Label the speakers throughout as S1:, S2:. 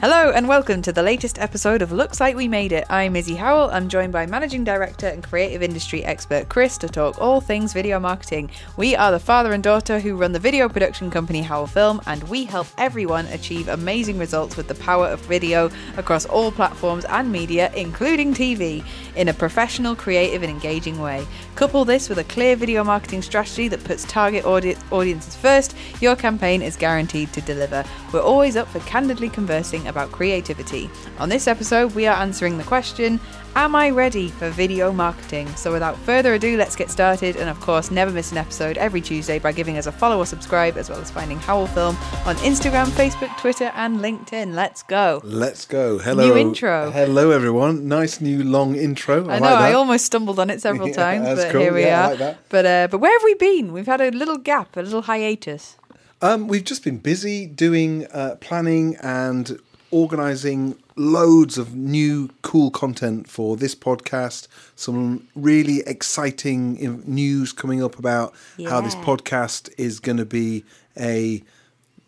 S1: Hello and welcome to the latest episode of Looks Like We Made It. I'm Izzy Howell. I'm joined by Managing Director and Creative Industry Expert Chris to talk all things video marketing. We are the father and daughter who run the video production company Howell Film, and we help everyone achieve amazing results with the power of video across all platforms and media, including TV, in a professional, creative, and engaging way. Couple this with a clear video marketing strategy that puts target audi- audiences first, your campaign is guaranteed to deliver. We're always up for candidly conversing about creativity. On this episode, we are answering the question Am I ready for video marketing? So, without further ado, let's get started. And of course, never miss an episode every Tuesday by giving us a follow or subscribe, as well as finding Howell Film on Instagram, Facebook, Twitter, and LinkedIn. Let's go.
S2: Let's go. Hello.
S1: New intro.
S2: Hello, everyone. Nice new long intro. I,
S1: I know
S2: like.
S1: I almost stumbled on it several
S2: Yeah,
S1: times, but
S2: cool.
S1: here we
S2: Yeah,
S1: are.
S2: like.
S1: But uh, but where have we been? We've had a little gap, a little hiatus.
S2: Um, we've just been busy doing uh, planning and organising loads of new cool content for this podcast. Some really exciting news coming up about how this podcast is going to be a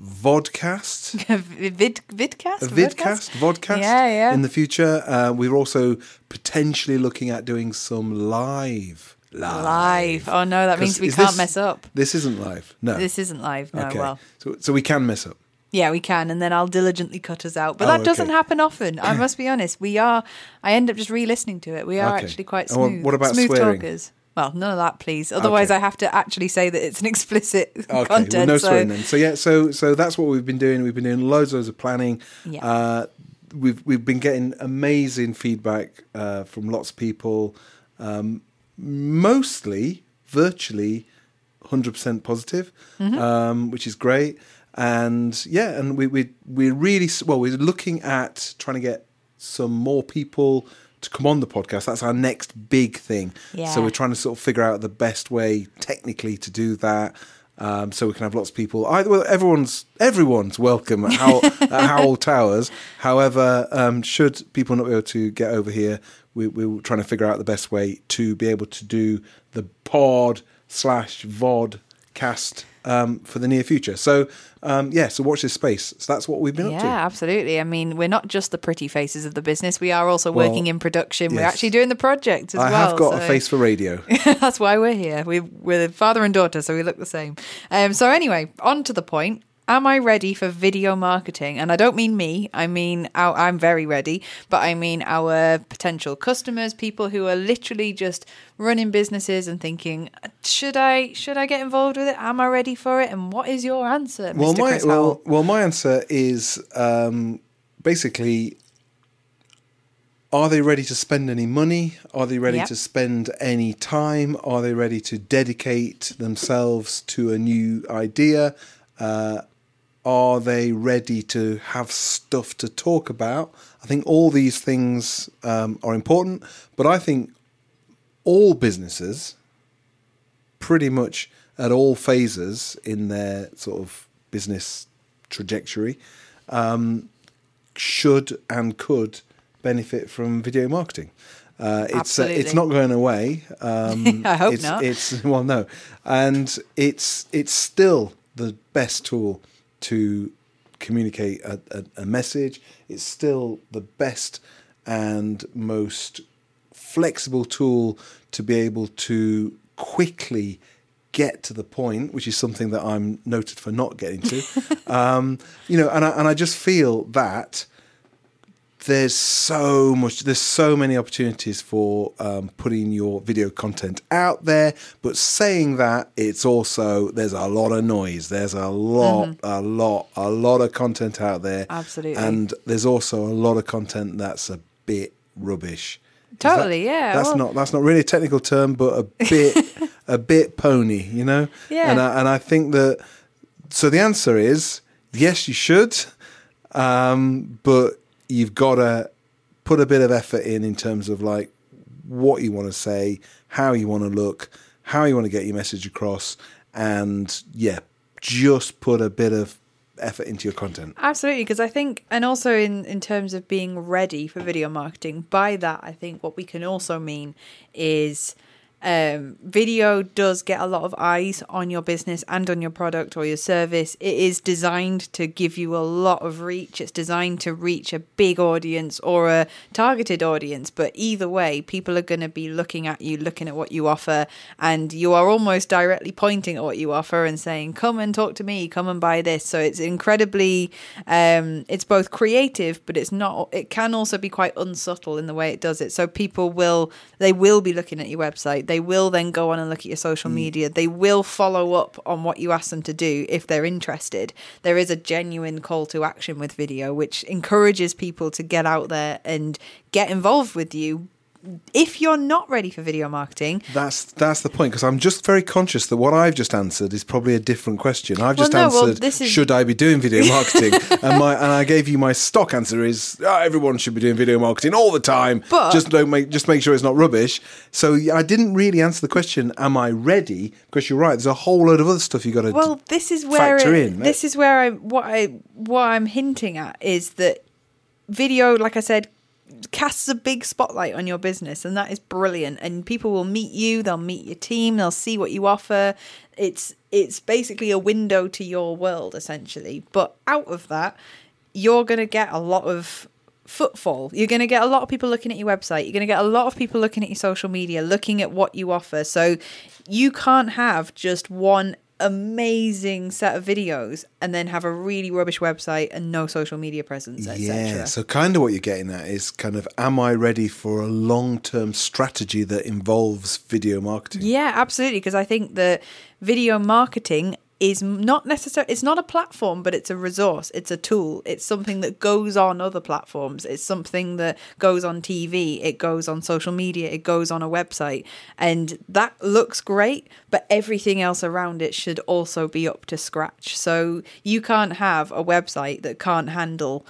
S2: vodcast.
S1: Vid vidcast,
S2: a vidcast, vodcast
S1: Yeah, yeah.
S2: in the future. Uh, we're also potentially looking at doing some live.
S1: live. Oh no, that means we can't
S2: this-
S1: mess up.
S2: This isn't live. No.
S1: This isn't live. No,
S2: okay.
S1: well,
S2: So, so we can mess up.
S1: Yeah, we can, and then I'll diligently cut us out. But
S2: Oh,
S1: that doesn't happen often. I must be honest. We are. I end up just re-listening to it. We are
S2: Okay.
S1: actually quite smooth.
S2: what about
S1: smooth
S2: swearing?
S1: talkers? Well, none of that, please. Otherwise,
S2: Okay.
S1: I have to actually say that it's an explicit
S2: Okay,
S1: content.
S2: well, no
S1: so
S2: swearing then. So yeah, so so that's what we've been doing. We've been doing loads, loads of planning.
S1: Yeah.
S2: Uh, we've we've been getting amazing feedback uh, from lots of people, um, mostly virtually, hundred percent positive,
S1: Mm-hmm.
S2: um, which is great. And yeah, and we we we're really well. We're looking at trying to get some more people to come on the podcast. That's our next big thing.
S1: Yeah.
S2: So we're trying to sort of figure out the best way technically to do that. Um, so we can have lots of people. Either well, everyone's everyone's welcome at Howell, at Howell Towers. However, um, should people not be able to get over here, we, we're trying to figure out the best way to be able to do the pod slash vod cast um, for the near future. So um, yeah, so watch this space. So that's what we've been
S1: Yeah,
S2: up to.
S1: Yeah, absolutely. I mean, we're not just the pretty faces of the business. We are also
S2: Well,
S1: working in production. We're actually doing the project as
S2: I
S1: well.
S2: I have got a face for radio.
S1: That's why we're here. We, we're father and daughter, so we look the same. Um, so, anyway, on to the point. Am I ready for video marketing? And I don't mean me. I mean our, I'm very ready, but I mean our potential customers, people who are literally just running businesses and thinking, should I should I get involved with it? Am I ready for it? And what is your answer,
S2: well,
S1: Mr.
S2: my
S1: Chris
S2: well, well, my answer is um, basically: Are they ready to spend any money? Are they ready
S1: Yep.
S2: to spend any time? Are they ready to dedicate themselves to a new idea? Uh, are they ready to have stuff to talk about? I think all these things um, are important, but I think all businesses pretty much at all phases in their sort of business trajectory um, should and could benefit from video marketing. Uh, it's uh, it's not going away. Um,
S1: I hope
S2: it's,
S1: not.
S2: It's well, no, and it's it's still the best tool to communicate a, a, a message. It's still the best and most flexible tool to be able to quickly get to the point, which is something that I'm noted for not getting to. um, you know, and I, and I just feel that there's so much, there's so many opportunities for um, putting your video content out there. But saying that, it's also there's a lot of noise. There's a lot, a lot, a lot of content out there.
S1: Absolutely.
S2: and there's also a lot of content that's a bit rubbish. Is
S1: Totally, yeah,
S2: That's
S1: well-
S2: not that's not really a technical term, but a bit a bit pony, you know.
S1: Yeah.
S2: And I, and I think that so the answer is yes, you should, um, but you've got to put a bit of effort in in terms of like what you want to say, how you want to look, how you want to get your message across, and yeah, just put a bit of effort into your content.
S1: Absolutely, because I think, and also in in terms of being ready for video marketing, by that I think what we can also mean is um, video does get a lot of eyes on your business and on your product or your service. It is designed to give you a lot of reach. It's designed to reach a big audience or a targeted audience. But either way, people are going to be looking at you, looking at what you offer, and you are almost directly pointing at what you offer and saying, "Come and talk to me. Come and buy this." So it's incredibly, um, it's both creative, but it's not. It can also be quite unsubtle in the way it does it. So people will, they will be looking at your website they will then go on and look at your social hmm. media. They will follow up on what you ask them to do if they're interested. There is a genuine call to action with video, which encourages people to get out there and get involved with you if you're not ready for video marketing,
S2: that's that's the point because I'm just very conscious that what I've just answered is probably a different question. I've just
S1: well, no,
S2: answered,
S1: well, is...
S2: should I be doing video marketing? and my and I gave you my stock answer is oh, everyone should be doing video marketing all the time. But just don't make just make sure it's not rubbish. So I didn't really answer the question. Am I ready? Because you're right. There's a whole load of other stuff you got to
S1: well. This is where it, in. This is where I what I what I'm hinting at is that video, like I said, casts a big spotlight on your business and that is brilliant. And people will meet you they'll meet your team they'll see what you offer. It's it's basically a window to your world essentially. But out of that you're going to get a lot of footfall. You're going to get a lot of people looking at your website. You're going to get a lot of people looking at your social media looking at what you offer. So you can't have just one amazing set of videos and then have a really rubbish website and no social media presence, etc.
S2: Yeah, so kind of what you're getting at is kind of am I ready for a long-term strategy that involves video marketing?
S1: Yeah, absolutely because I think that video marketing is not necessarily it's not a platform but it's a resource it's a tool it's something that goes on other platforms it's something that goes on tv it goes on social media it goes on a website and that looks great but everything else around it should also be up to scratch. So you can't have a website that can't handle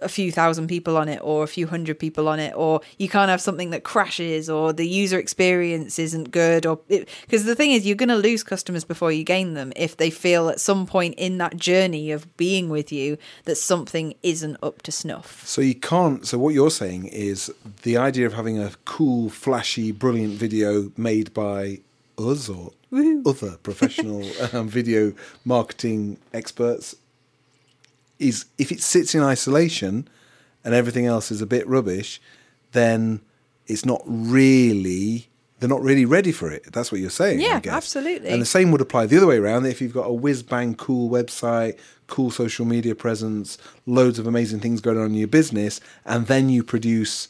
S1: a few thousand people on it or a few hundred people on it or you can't have something that crashes or the user experience isn't good or because the thing is you're going to lose customers before you gain them if they feel at some point in that journey of being with you that something isn't up to snuff
S2: so you can't so what you're saying is the idea of having a cool flashy brilliant video made by us or Woo-hoo. other professional um, video marketing experts is if it sits in isolation and everything else is a bit rubbish, then it's not really they're not really ready for it. That's what you're saying.
S1: Yeah, absolutely.
S2: And the same would apply the other way around. If you've got a whiz bang cool website, cool social media presence, loads of amazing things going on in your business, and then you produce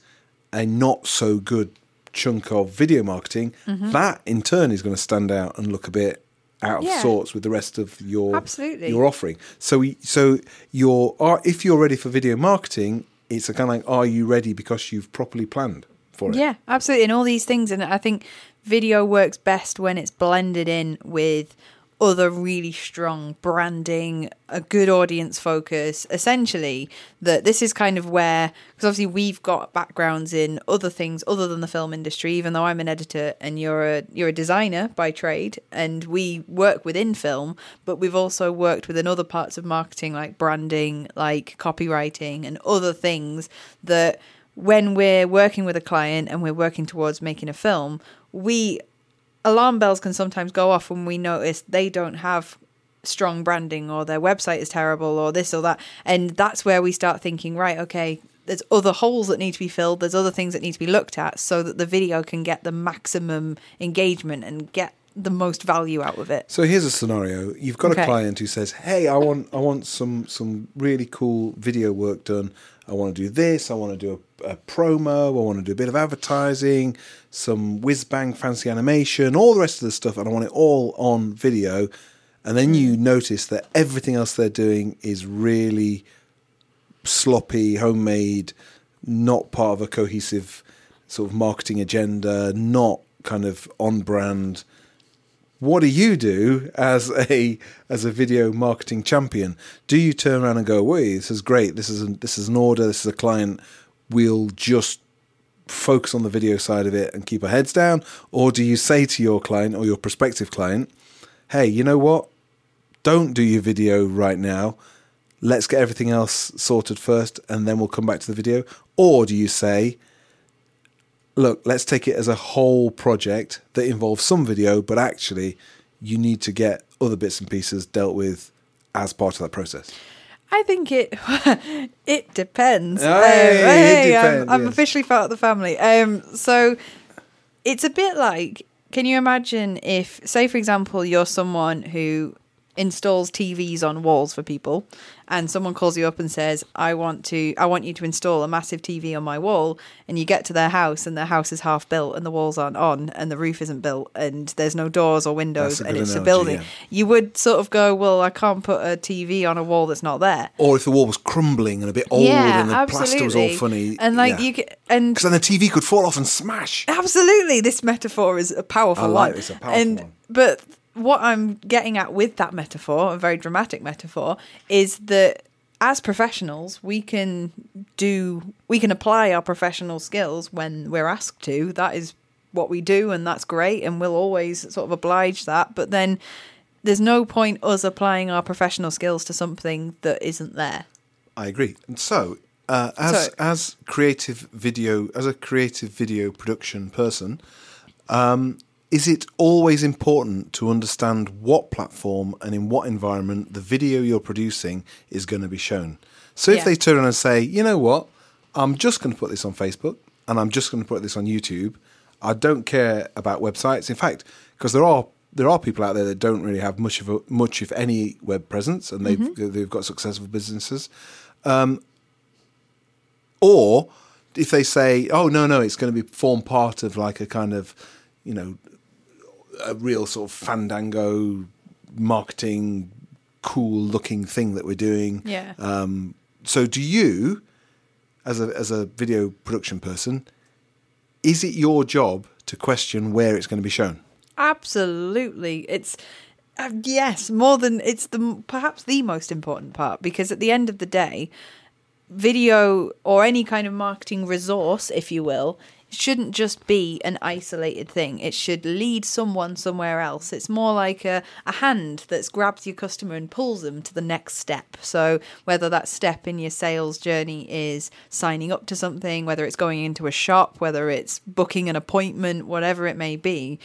S2: a not so good chunk of video marketing, mm-hmm. that in turn is going to stand out and look a bit out of yeah. sorts with the rest of your
S1: absolutely
S2: your offering. So so your are if you're ready for video marketing, it's a kind of like are you ready because you've properly planned for it?
S1: Yeah, absolutely. And all these things, and I think video works best when it's blended in with other really strong branding, a good audience focus. Essentially, that this is kind of where, because obviously we've got backgrounds in other things other than the film industry. Even though I'm an editor and you're a you're a designer by trade, and we work within film, but we've also worked within other parts of marketing like branding, like copywriting, and other things that when we're working with a client and we're working towards making a film, we alarm bells can sometimes go off when we notice they don't have strong branding or their website is terrible or this or that. And that's where we start thinking, right, okay, there's other holes that need to be filled, there's other things that need to be looked at so that the video can get the maximum engagement and get the most value out of it.
S2: So here's a scenario. You've got okay. a client who says, "Hey, I want I want some some really cool video work done. I want to do this, I want to do a, a promo, I want to do a bit of advertising, some whiz bang fancy animation, all the rest of the stuff, and I want it all on video. And then you notice that everything else they're doing is really sloppy, homemade, not part of a cohesive sort of marketing agenda, not kind of on brand. What do you do as a as a video marketing champion? Do you turn around and go, "Wait, this is great. This is a, this is an order. This is a client. We'll just focus on the video side of it and keep our heads down? Or do you say to your client or your prospective client, hey, you know what? Don't do your video right now. Let's get everything else sorted first and then we'll come back to the video. Or do you say, look, let's take it as a whole project that involves some video, but actually you need to get other bits and pieces dealt with as part of that process.
S1: I think it it depends.
S2: Hey,
S1: Um,
S2: it
S1: hey, I'm-
S2: depends,
S1: I'm,
S2: yes.
S1: officially part of the family. Um, so it's a bit like, can you imagine if, say, for example, you're someone who installs TVs on walls for people, and someone calls you up and says, "I want to, I want you to install a massive TV on my wall," and you get to their house and their house is half built and the walls aren't on and the roof isn't built and there's no doors or windows and it's a building,
S2: yeah.
S1: you would sort of go, "Well, I can't put a TV on a wall that's not there."
S2: Or if the wall was crumbling and a bit old and the plaster was all funny.
S1: And like
S2: yeah.
S1: you can, and
S2: Because then the TV could fall off and smash.
S1: absolutely, this metaphor is a powerful
S2: I like
S1: one.
S2: this, a powerful
S1: and
S2: one.
S1: but what I'm getting at with that metaphor, a very dramatic metaphor, is that as professionals, we can do, we can apply our professional skills when we're asked to. That is what we do, and that's great, and we'll always sort of oblige that. But then there's no point us applying our professional skills to something that isn't there.
S2: I agree. And so, uh, as
S1: So-
S2: as creative video, as a creative video production person, um, is it always important to understand what platform and in what environment the video you're producing is going to be shown? So, if
S1: Yeah.
S2: they turn around and say, you know what, I'm just going to put this on Facebook and I'm just going to put this on YouTube. I don't care about websites. In fact, because there are there are people out there that don't really have much of a, much if any web presence, and they've
S1: Mm-hmm.
S2: they've got successful businesses. Or if they say, "Oh no, no, it's going to be form part of like a kind of, you know, a real sort of fandango marketing, cool looking thing that we're doing."
S1: Yeah.
S2: Um, so, do you, as a as a video production person, is it your job to question where it's going to be shown?
S1: Absolutely, it's uh, yes, more than it's the perhaps the most important part because at the end of the day, video or any kind of marketing resource, if you will, shouldn't just be an isolated thing. It should lead someone somewhere else. It's more like a, a hand that grabs your customer and pulls them to the next step. So, whether that step in your sales journey is signing up to something, whether it's going into a shop, whether it's booking an appointment, whatever it may be,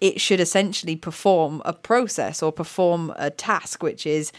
S1: it should essentially perform a process or perform a task, which is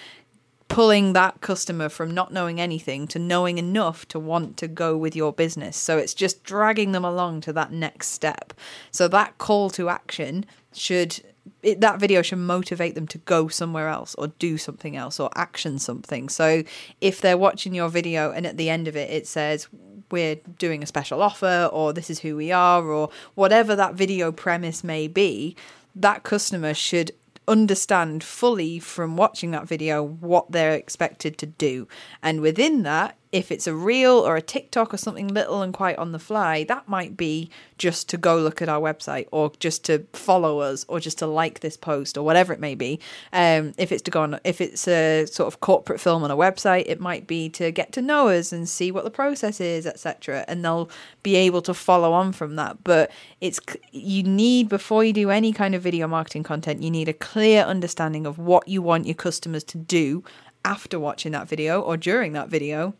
S1: pulling that customer from not knowing anything to knowing enough to want to go with your business. So it's just dragging them along to that next step. So that call to action should it, that video should motivate them to go somewhere else or do something else or action something. So if they're watching your video and at the end of it it says we're doing a special offer or this is who we are or whatever that video premise may be, that customer should understand fully from watching that video what they're expected to do. And within that, if it's a reel or a TikTok or something little and quite on the fly, that might be just to go look at our website or just to follow us or just to like this post or whatever it may be. Um, if it's to go on, if it's a sort of corporate film on a website, it might be to get to know us and see what the process is, etc. And they'll be able to follow on from that. But it's you need before you do any kind of video marketing content, you need a clear understanding of what you want your customers to do after watching that video or during that video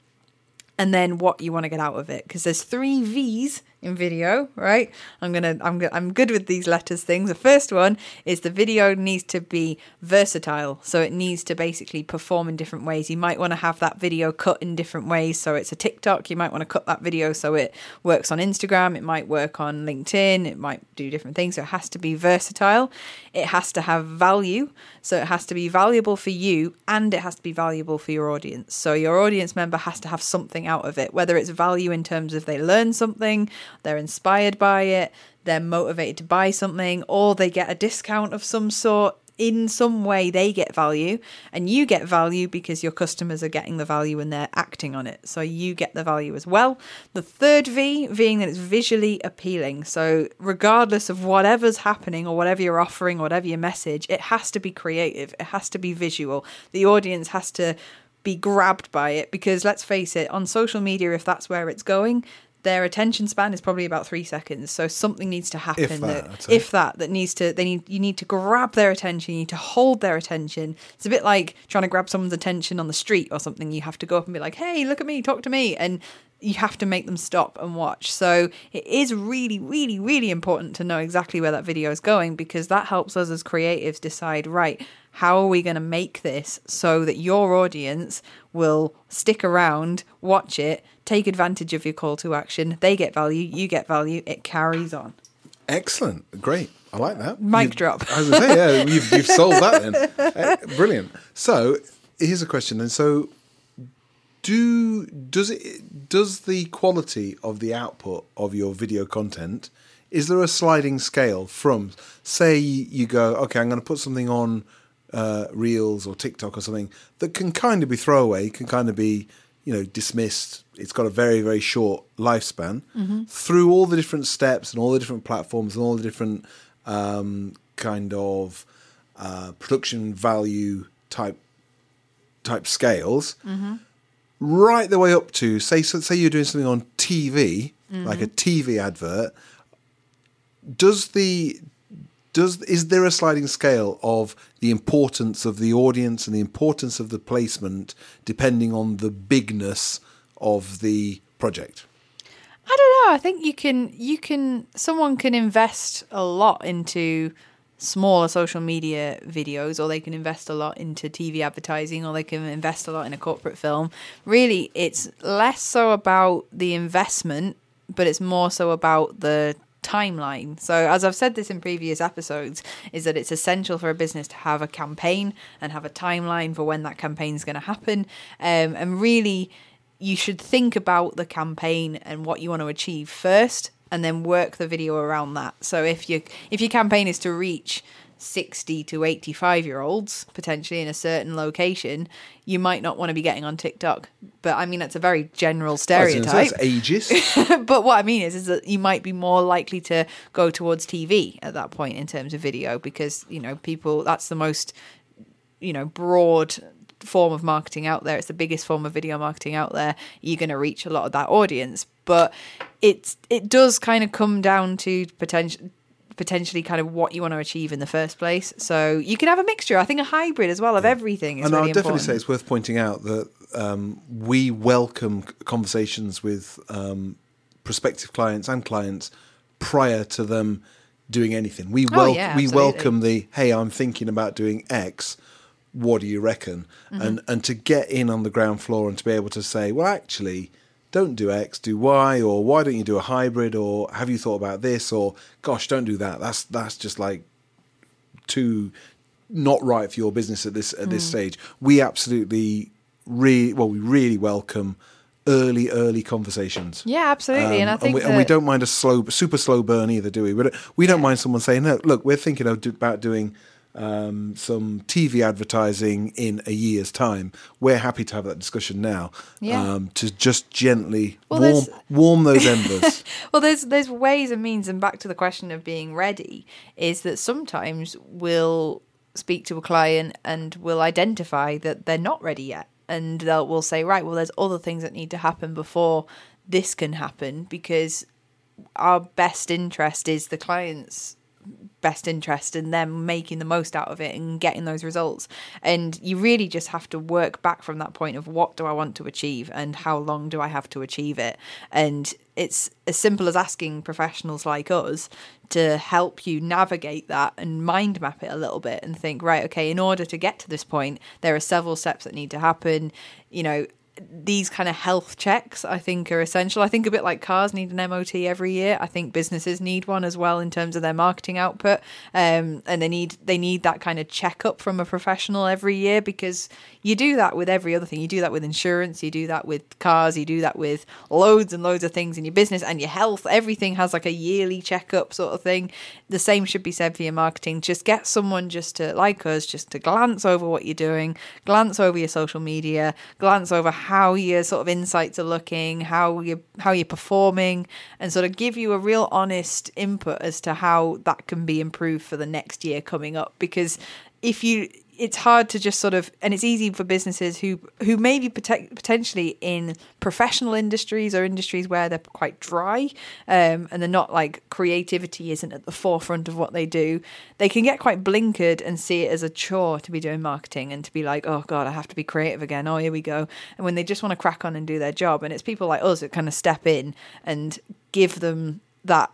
S1: and then what you want to get out of it. Because there's three V's in video, right? I'm gonna, I'm, I'm good with these letters things. The first one is the video needs to be versatile, so it needs to basically perform in different ways. You might want to have that video cut in different ways, so it's a TikTok. You might want to cut that video so it works on Instagram. It might work on LinkedIn. It might do different things. So it has to be versatile. It has to have value, so it has to be valuable for you, and it has to be valuable for your audience. So your audience member has to have something out of it, whether it's value in terms of they learn something, they're inspired by it, they're motivated to buy something, or they get a discount of some sort. In some way, they get value, and you get value because your customers are getting the value and they're acting on it. So you get the value as well. The third V being that it's visually appealing. So, regardless of whatever's happening or whatever you're offering, whatever your message, it has to be creative, it has to be visual. The audience has to be grabbed by it because let's face it, on social media, if that's where it's going, their attention span is probably about three seconds. So something needs to happen.
S2: If that,
S1: that, if that, that needs to, they need, you need to grab their attention. You need to hold their attention. It's a bit like trying to grab someone's attention on the street or something. You have to go up and be like, "Hey, look at me, talk to me," and you have to make them stop and watch. So it is really, really, really important to know exactly where that video is going because that helps us as creatives decide, right, how are we going to make this so that your audience will stick around, watch it, take advantage of your call to action, they get value, you get value, it carries on.
S2: Excellent. Great. I like that.
S1: Mic
S2: You-
S1: drop.
S2: I was going to say, yeah, you've, you've solved that then. Eh, brilliant. So here's a question then. So do does it does the quality of the output of your video content is there a sliding scale from say you go okay i'm going to put something on uh, reels or tiktok or something that can kind of be throwaway can kind of be you know dismissed it's got a very very short lifespan. Through all the different steps and all the different platforms and all the different um, kind of uh, production value type type scales right the way up to say so, say you're doing something on TV, like a TV advert. Does the does is there a sliding scale of the importance of the audience and the importance of the placement depending on the bigness of the project?
S1: I don't know. I think you can you can someone can invest a lot into smaller social media videos or they can invest a lot into TV advertising or they can invest a lot in a corporate film. Really, it's less so about the investment, but it's more so about the timeline. So as I've said this in previous episodes is that it's essential for a business to have a campaign and have a timeline for when that campaign is going to happen. Um, and really you should think about the campaign and what you want to achieve first and then work the video around that. So if you if your campaign is to reach 60 to 85 year olds potentially in a certain location, you might not want to be getting on TikTok. But I mean that's a very general
S2: I was gonna say,
S1: stereotype.
S2: That's ages.
S1: but what I mean is, is that you might be more likely to go towards TV at that point in terms of video because you know people that's the most you know broad form of marketing out there. It's the biggest form of video marketing out there. You're going to reach a lot of that audience, but it's it does kind of come down to potential potentially kind of what you want to achieve in the first place. So you can have a mixture. I think a hybrid as well of everything is
S2: and
S1: really
S2: I'll definitely
S1: important.
S2: say it's worth pointing out that um, we welcome conversations with um, prospective clients and clients prior to them doing anything. We
S1: Oh, yeah,
S2: we welcome the hey, I'm thinking about doing X. What do you reckon?
S1: Mm-hmm.
S2: And and to get in on the ground floor and to be able to say, well, actually, don't do X, do Y, or why don't you do a hybrid, or have you thought about this, or gosh, don't do that. That's that's just like too not right for your business at this at this
S1: Hmm.
S2: stage. We absolutely really well, we really welcome early early conversations.
S1: Yeah, absolutely. and I
S2: Um,
S1: think
S2: we, and we don't mind a slow, super slow burn either, do we? We don't, we don't mind someone saying, "No, look, we're thinking about doing um, some TV advertising in a year's time." We're happy to have that discussion now,
S1: Yeah.
S2: um, to just gently
S1: Well,
S2: warm warm those embers.
S1: Well, there's there's ways and means, and back to the question of being ready, is that sometimes we'll speak to a client and we'll identify that they're not ready yet, and they'll we'll say, right, well, there's other things that need to happen before this can happen because our best interest is the client's best interest and them making the most out of it and getting those results. And you really just have to work back from that point of what do I want to achieve and how long do I have to achieve it. And it's as simple as asking professionals like us to help you navigate that and mind map it a little bit and think, right, okay, in order to get to this point, there are several steps that need to happen. You know, these kind of health checks I think are essential. I think a bit like cars need an MOT every year. I think businesses need one as well in terms of their marketing output. Um, and they need they need that kind of checkup from a professional every year because you do that with every other thing. You do that with insurance, you do that with cars, you do that with loads and loads of things in your business and your health. Everything has like a yearly checkup sort of thing. The same should be said for your marketing. Just get someone just to like us, just to glance over what you're doing, glance over your social media, glance over how your sort of insights are looking, how you how you're performing, and sort of give you a real honest input as to how that can be improved for the next year coming up. Because if you it's hard to just sort of and it's easy for businesses who who may be pote- potentially in professional industries or industries where they're quite dry um, and they're not like creativity isn't at the forefront of what they do they can get quite blinkered and see it as a chore to be doing marketing and to be like oh god i have to be creative again. Oh here we go. And when they just want to crack on and do their job and it's people like us that kind of step in and give them that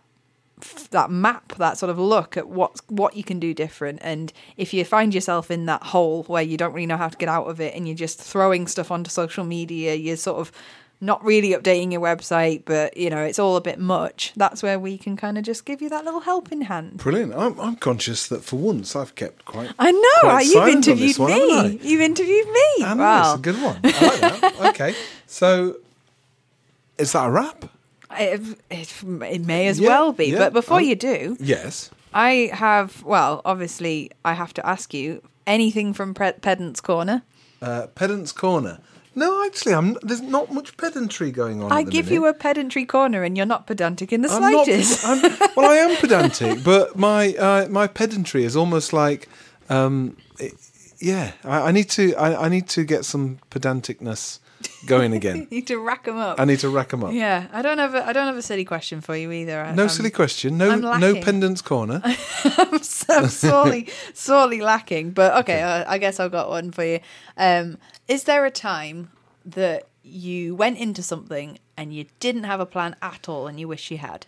S1: that map, that sort of look at what what you can do different. And if you find yourself in that hole where you don't really know how to get out of it, and you're just throwing stuff onto social media, you're sort of not really updating your website, but you know it's all a bit much. That's where we can kind of just give you that little helping hand.
S2: Brilliant. I'm, I'm conscious that for once I've kept quite.
S1: I know
S2: quite
S1: you've interviewed
S2: one,
S1: me. You've interviewed me.
S2: I know,
S1: wow.
S2: it's a good one. I like that. okay, so is that a wrap?
S1: It, it, it may as
S2: Yeah,
S1: well be.
S2: yeah.
S1: But before
S2: I'm-
S1: you do,
S2: Yes.
S1: I have, well, obviously, I have to ask you anything from Pre- Pedant's Corner.
S2: Uh, pedant's corner. No, actually, I'm. There's not much pedantry going on.
S1: I give
S2: minute.
S1: you a pedantry corner and you're not pedantic in the
S2: I'm not- I'm, well, I am pedantic, but my uh, my pedantry is almost like, um, it- yeah. I, I need to I, I need to get some pedanticness going again.
S1: you need to rack them up.
S2: I need to rack them up.
S1: yeah, I don't have a, I don't have a silly question for you either. I-
S2: No
S1: I'm-
S2: silly question. No no pedant's corner.
S1: I'm, I'm sorely, sorely lacking. But okay, I, I guess I've got one for you. Um, is there a time that you went into something and you didn't have a plan at all and you wish you had?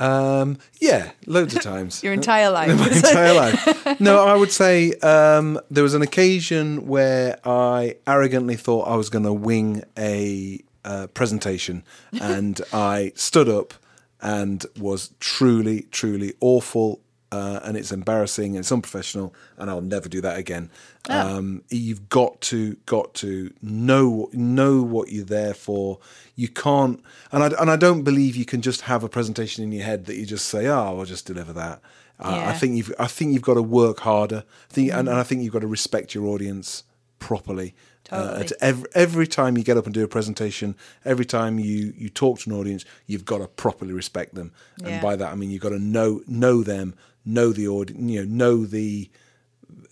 S2: Um, yeah, loads of times.
S1: Your entire life.
S2: my entire life. No, I would say um, there was an occasion where I arrogantly thought I was going to wing a uh, presentation, and I stood up and was truly, truly awful. Uh, and it's embarrassing and it's unprofessional, and I'll never do that again. Um, you've got to, got to know know what you're there for. You can't, and I and I don't believe you can just have a presentation in your head that you just say, "Oh, I'll just deliver that." Uh, I think you've I think you've got to work harder. I think, and, and I think you've got to respect your audience properly. Uh,
S1: Totally.
S2: at every, every time you get up and do a presentation, every time you, you talk to an audience, you've got to properly respect them.
S1: Yeah.
S2: And by that I mean you've got to know know them, know the audience, you know, know the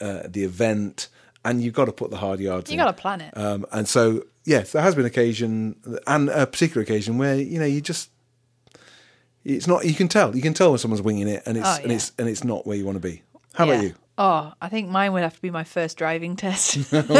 S2: uh, the event, and you've got to put the hard yards
S1: You
S2: in.
S1: got to plan it.
S2: Um, and so, yes, there has been occasion and a particular occasion where you know you just it's not. You can tell. You can tell when someone's winging it, and it's
S1: Oh,
S2: and it's and it's not where you want to be. How about you?
S1: Oh, I think mine would have to be my first driving test.
S2: well,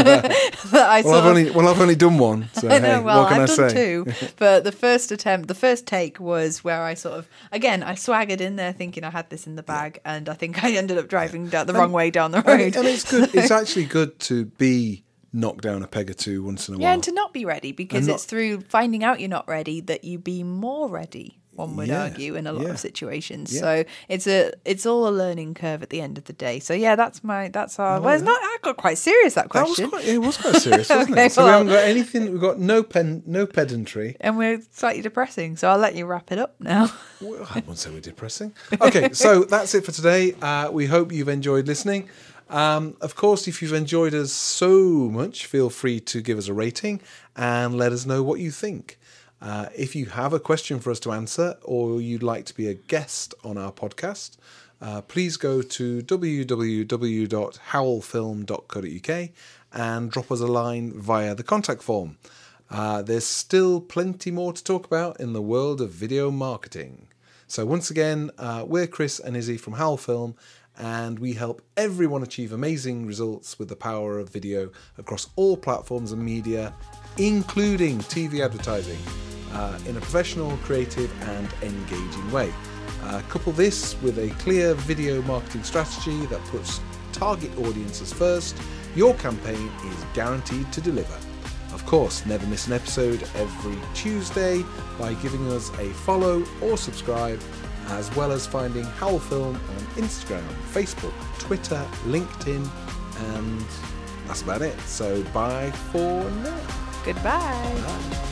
S2: I've
S1: of-
S2: only well, I've only done one. So
S1: I
S2: hey,
S1: know. Well,
S2: what can
S1: I've
S2: I
S1: done
S2: say?
S1: two, but the first attempt, the first take was where I sort of, again, I swaggered in there thinking I had this in the bag, and I think I ended up driving down the wrong way down the road.
S2: and it's good. It's actually good to be knocked down a peg or two once in a
S1: yeah,
S2: while.
S1: Yeah, and to not be ready because
S2: not-
S1: it's through finding out you're not ready that you be more ready. One would
S2: Yeah,
S1: argue in a lot
S2: yeah.
S1: of situations.
S2: Yeah.
S1: So it's a it's all a learning curve at the end of the day. So yeah, that's my that's our. well, it's not. I got quite serious that
S2: that was
S1: question.
S2: quite. It was quite serious, wasn't
S1: Okay,
S2: it? So we haven't got anything. We've got no pen, no pedantry.
S1: and we're slightly depressing, so I'll let you wrap it up now.
S2: Well, I won't say we're depressing. Okay, so that's it for today. Uh, we hope you've enjoyed listening. Um, of course, if you've enjoyed us so much, feel free to give us a rating and let us know what you think. Uh, if you have a question for us to answer or you'd like to be a guest on our podcast, uh, please go to www.howellfilm.co.uk and drop us a line via the contact form. Uh, there's still plenty more to talk about in the world of video marketing. So, once again, uh, we're Chris and Izzy from Howell Film, and we help everyone achieve amazing results with the power of video across all platforms and media, including TV advertising, uh, in a professional, creative, and engaging way. Uh, couple this with a clear video marketing strategy that puts target audiences first, your campaign is guaranteed to deliver. Of course, never miss an episode every Tuesday by giving us a follow or subscribe, as well as finding Howell Film on Instagram, Facebook, Twitter, LinkedIn, and that's about it. So bye for now.
S1: Goodbye.
S2: Bye.